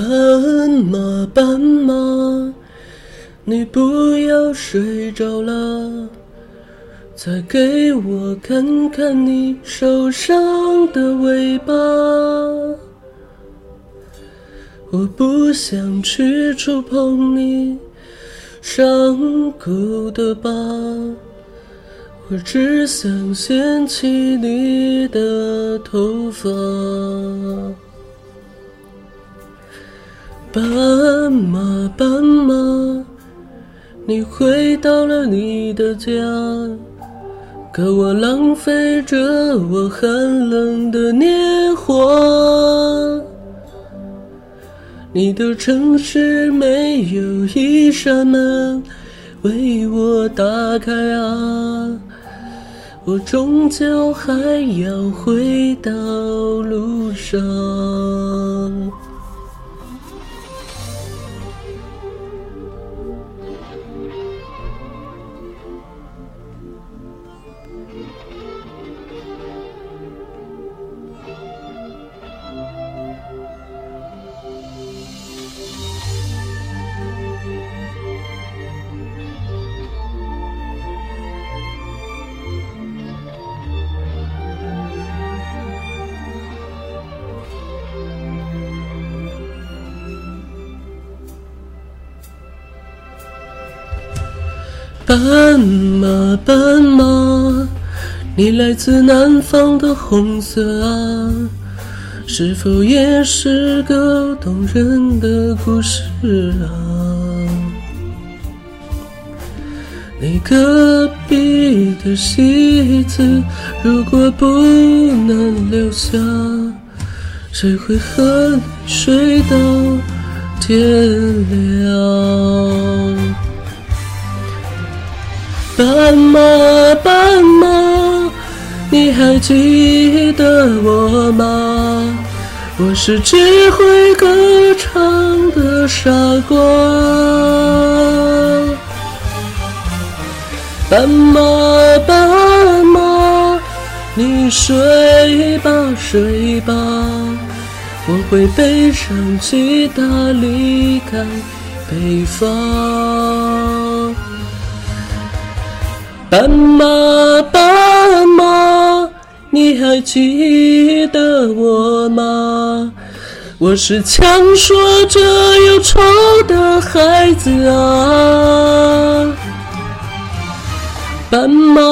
斑马，斑马，你不要睡着了，再给我看看你受伤的尾巴。我不想去触碰你伤口的疤，我只想掀起你的头发。斑马，斑马，你回到了你的家，可我浪费着我寒冷的年华。你的城市没有一扇门为我打开啊，我终究还要回到路上。斑马，斑马，你来自南方的红色啊，是否也是个动人的故事啊？你隔壁的戏子，如果不能留下，谁会和你睡到天亮？斑马，斑马，你还记得我吗？我是只会歌唱的傻瓜。斑马，斑马，你睡吧，睡吧，我会背上吉他离开北方。斑马，斑马，你还记得我吗？我是强说着忧愁的孩子啊。斑马，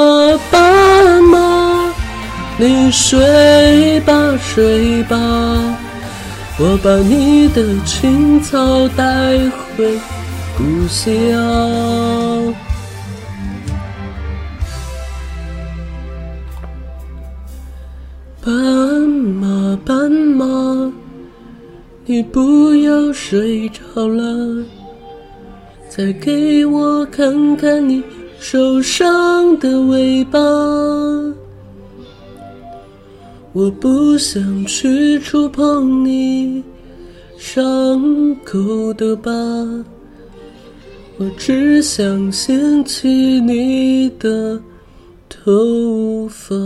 斑马，你睡吧，睡吧，我把你的青草带回故乡。斑马，斑马，你不要睡着了，再给我看看你受伤的尾巴。我不想去触碰你伤口的疤，我只想掀起你的头发。